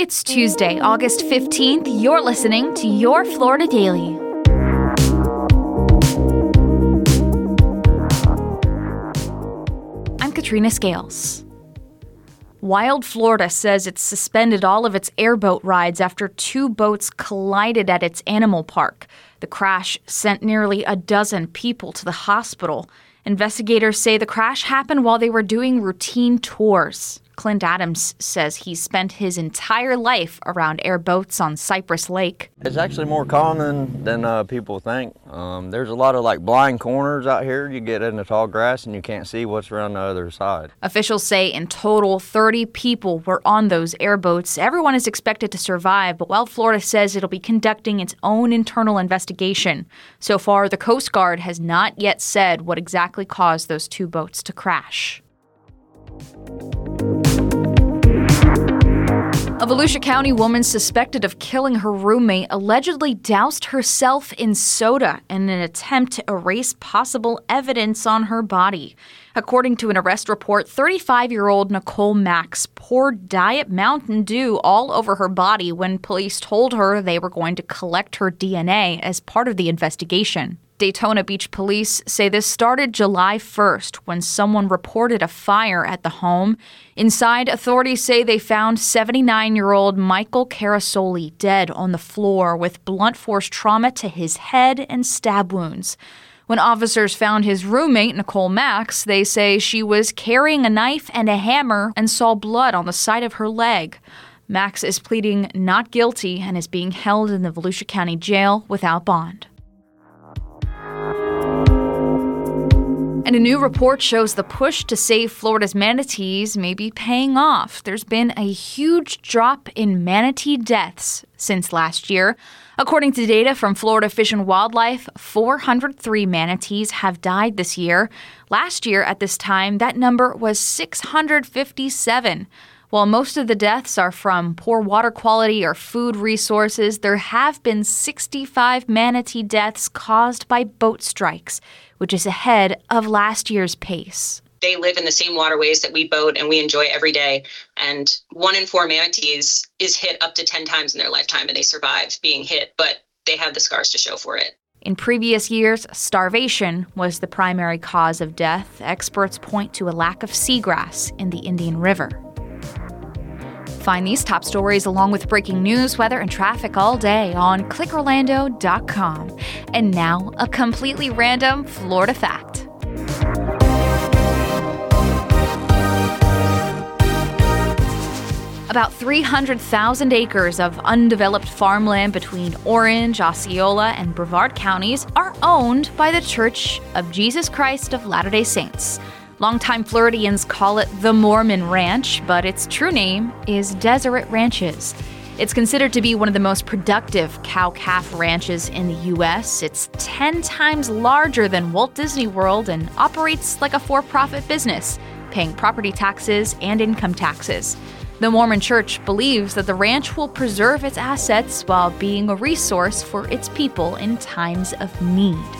It's Tuesday, August 15th. You're listening to Your Florida Daily. I'm Katrina Scales. Wild Florida says it's suspended all of its airboat rides after two boats collided at its animal park. The crash sent nearly a dozen people to the hospital. Investigators say the crash happened while they were doing routine tours. Clint Adams says he spent his entire life around airboats on Cypress Lake. It's actually more common than uh, people think. Um, there's a lot of like blind corners out here. You get in the tall grass and you can't see what's around the other side. Officials say in total, 30 people were on those airboats. Everyone is expected to survive, but Wild Florida says it'll be conducting its own internal investigation. So far, the Coast Guard has not yet said what exactly caused those two boats to crash. Volusia County woman suspected of killing her roommate allegedly doused herself in soda in an attempt to erase possible evidence on her body. According to an arrest report, 35 year old Nicole Max poured Diet Mountain Dew all over her body when police told her they were going to collect her DNA as part of the investigation. Daytona Beach police say this started July 1st when someone reported a fire at the home. Inside, authorities say they found 79 year old Michael Carasoli dead on the floor with blunt force trauma to his head and stab wounds. When officers found his roommate, Nicole Max, they say she was carrying a knife and a hammer and saw blood on the side of her leg. Max is pleading not guilty and is being held in the Volusia County Jail without bond. And a new report shows the push to save Florida's manatees may be paying off. There's been a huge drop in manatee deaths since last year. According to data from Florida Fish and Wildlife, 403 manatees have died this year. Last year, at this time, that number was 657. While most of the deaths are from poor water quality or food resources, there have been 65 manatee deaths caused by boat strikes, which is ahead of last year's pace. They live in the same waterways that we boat and we enjoy every day. And one in four manatees is hit up to 10 times in their lifetime and they survive being hit, but they have the scars to show for it. In previous years, starvation was the primary cause of death. Experts point to a lack of seagrass in the Indian River. Find these top stories along with breaking news, weather, and traffic all day on clickorlando.com. And now, a completely random Florida fact. About 300,000 acres of undeveloped farmland between Orange, Osceola, and Brevard counties are owned by the Church of Jesus Christ of Latter day Saints. Longtime Floridians call it the Mormon Ranch, but its true name is Deseret Ranches. It's considered to be one of the most productive cow calf ranches in the U.S. It's 10 times larger than Walt Disney World and operates like a for profit business, paying property taxes and income taxes. The Mormon Church believes that the ranch will preserve its assets while being a resource for its people in times of need.